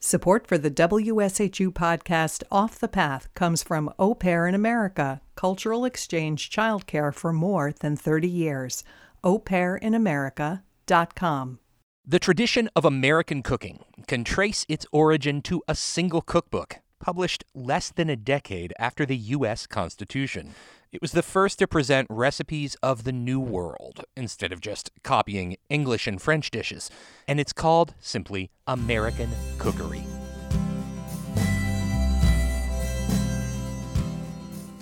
Support for the WSHU podcast Off the Path comes from Au Pair in America, cultural exchange childcare for more than 30 years. AuPairInAmerica.com. The tradition of American cooking can trace its origin to a single cookbook published less than a decade after the U.S. Constitution. It was the first to present recipes of the New World instead of just copying English and French dishes, and it's called simply American Cookery.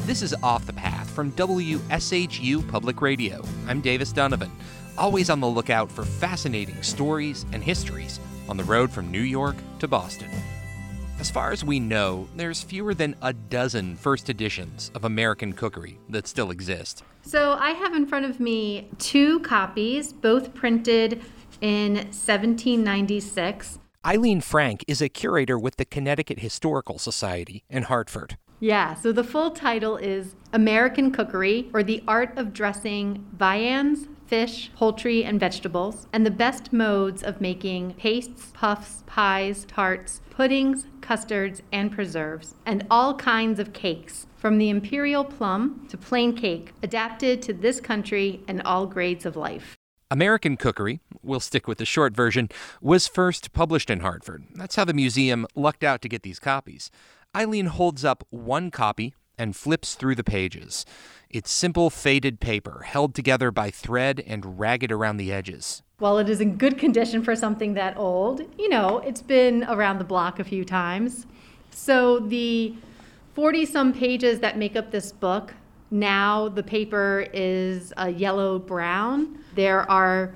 This is Off the Path from WSHU Public Radio. I'm Davis Dunavin, always on the lookout for fascinating stories and histories on the road from New York to Boston. As far as we know, there's fewer than a dozen first editions of American Cookery that still exist. So I have in front of me two copies, both printed in 1796. Eileen Frank is a curator with the Connecticut Historical Society in Hartford. Yeah, so the full title is American Cookery or the Art of Dressing Viands, Fish, Poultry, and Vegetables, and the Best Modes of Making Pastes, Puffs, Pies, Tarts, Puddings, Custards, and Preserves, and all kinds of cakes, from the imperial plum to plain cake, adapted to this country and all grades of life. American Cookery, we'll stick with the short version, was first published in Hartford. That's how the museum lucked out to get these copies. Eileen holds up one copy and flips through the pages. It's simple faded paper held together by thread and ragged around the edges. While it is in good condition for something that old, you know, it's been around the block a few times. So the 40 some pages that make up this book, now the paper is a yellow brown. There are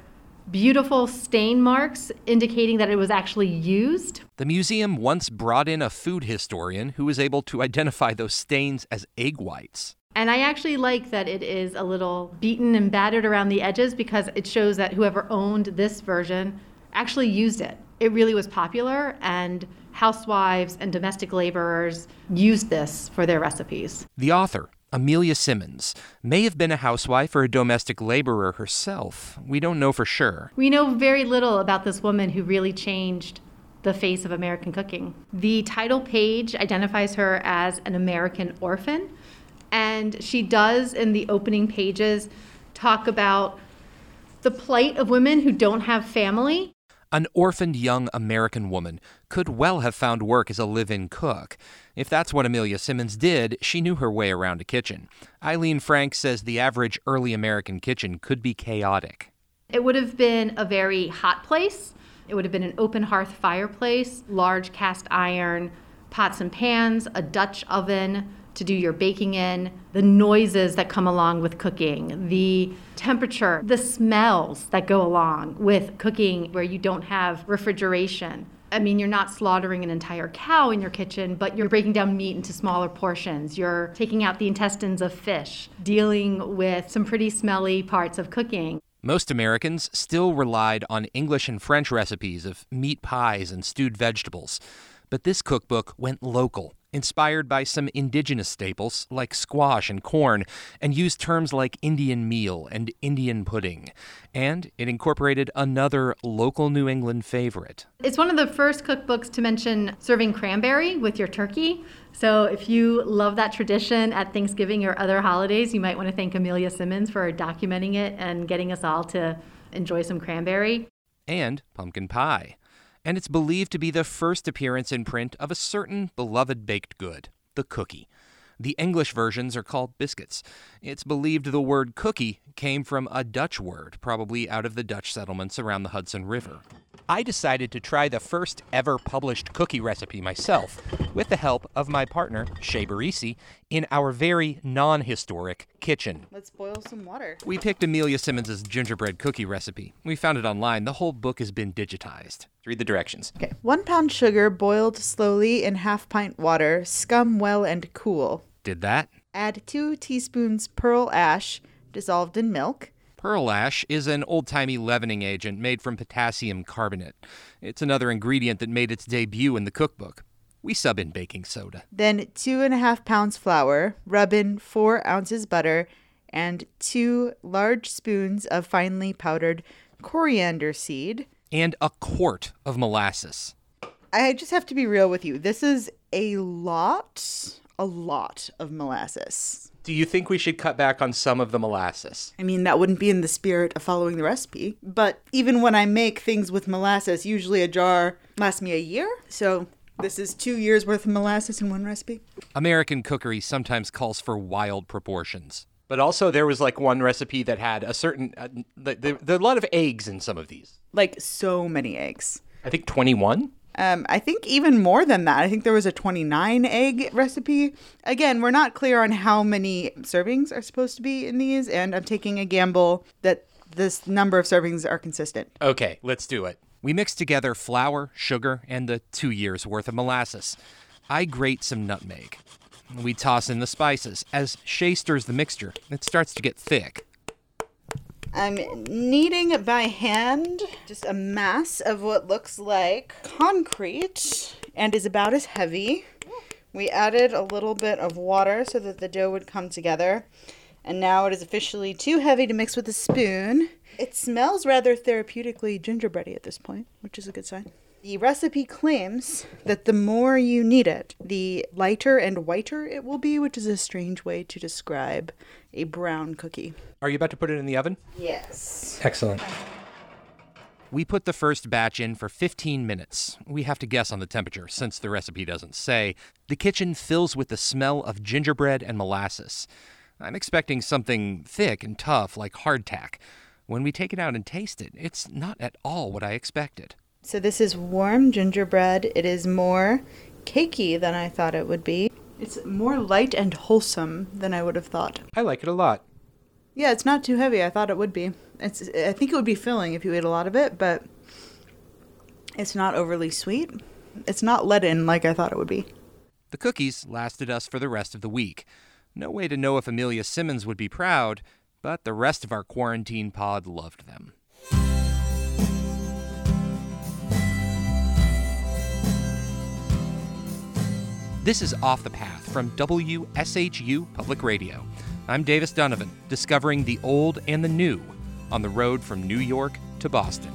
beautiful stain marks indicating that it was actually used. The museum once brought in a food historian who was able to identify those stains as egg whites. And I actually like that it is a little beaten and battered around the edges because it shows that whoever owned this version actually used it. It really was popular, and housewives and domestic laborers used this for their recipes. The author, Amelia Simmons may have been a housewife or a domestic laborer herself. We don't know for sure. We know very little about this woman who really changed the face of American cooking. The title page identifies her as an American orphan, and she does in the opening pages talk about the plight of women who don't have family. An orphaned young American woman could well have found work as a live in cook. If that's what Amelia Simmons did, she knew her way around a kitchen. Eileen Frank says the average early American kitchen could be chaotic. It would have been a very hot place. It would have been an open hearth fireplace, large cast iron pots and pans, a Dutch oven, to do your baking in, the noises that come along with cooking, the temperature, the smells that go along with cooking where you don't have refrigeration. I mean, you're not slaughtering an entire cow in your kitchen, but you're breaking down meat into smaller portions. You're taking out the intestines of fish, dealing with some pretty smelly parts of cooking. Most Americans still relied on English and French recipes of meat pies and stewed vegetables. But this cookbook went local inspired by some indigenous staples like squash and corn, and used terms like Indian meal and Indian pudding. And it incorporated another local New England favorite. It's one of the first cookbooks to mention serving cranberry with your turkey. So if you love that tradition at Thanksgiving or other holidays, you might want to thank Amelia Simmons for documenting it and getting us all to enjoy some cranberry. And pumpkin pie and it's believed to be the first appearance in print of a certain beloved baked good, the cookie. The English versions are called biscuits. It's believed the word cookie came from a Dutch word, probably out of the Dutch settlements around the Hudson River. I decided to try the first ever published cookie recipe myself with the help of my partner, Shea Barisi, in our very non historic kitchen. Let's boil some water. We picked Amelia Simmons' gingerbread cookie recipe. We found it online. The whole book has been digitized. Read the directions. Okay. One pound sugar boiled slowly in half pint water, scum well and cool. Did that. Add two teaspoons pearl ash dissolved in milk. Pearl ash is an old timey leavening agent made from potassium carbonate. It's another ingredient that made its debut in the cookbook. We sub in baking soda. Then two and a half pounds flour, rub in four ounces butter, and two large spoons of finely powdered coriander seed. And a quart of molasses. I just have to be real with you. This is a lot, a lot of molasses. Do you think we should cut back on some of the molasses? I mean, that wouldn't be in the spirit of following the recipe. But even when I make things with molasses, usually a jar lasts me a year. So this is two years worth of molasses in one recipe. American cookery sometimes calls for wild proportions. But also, there was like one recipe that had a certain. Uh, there, there are a lot of eggs in some of these. Like so many eggs. I think 21. Um, I think even more than that. I think there was a 29 egg recipe. Again, we're not clear on how many servings are supposed to be in these, and I'm taking a gamble that this number of servings are consistent. Okay, let's do it. We mix together flour, sugar, and the two years worth of molasses. I grate some nutmeg. We toss in the spices. As Shay stirs the mixture, it starts to get thick. I'm kneading by hand just a mass of what looks like concrete and is about as heavy. We added a little bit of water so that the dough would come together. And now it is officially too heavy to mix with a spoon. It smells rather therapeutically gingerbready at this point, which is a good sign. The recipe claims that the more you knead it, the lighter and whiter it will be, which is a strange way to describe a brown cookie. Are you about to put it in the oven? Yes. Excellent. We put the first batch in for 15 minutes. We have to guess on the temperature since the recipe doesn't say. The kitchen fills with the smell of gingerbread and molasses. I'm expecting something thick and tough like hardtack. When we take it out and taste it, it's not at all what I expected. So this is warm gingerbread. It is more cakey than I thought it would be. It's more light and wholesome than I would have thought. I like it a lot. Yeah, it's not too heavy. I thought it would be. It's I think it would be filling if you ate a lot of it, but it's not overly sweet. It's not leaden like I thought it would be. The cookies lasted us for the rest of the week. No way to know if Amelia Simmons would be proud, but the rest of our quarantine pod loved them. This is Off the Path from WSHU Public Radio. I'm Davis Dunavin, discovering the old and the new on the road from New York to Boston.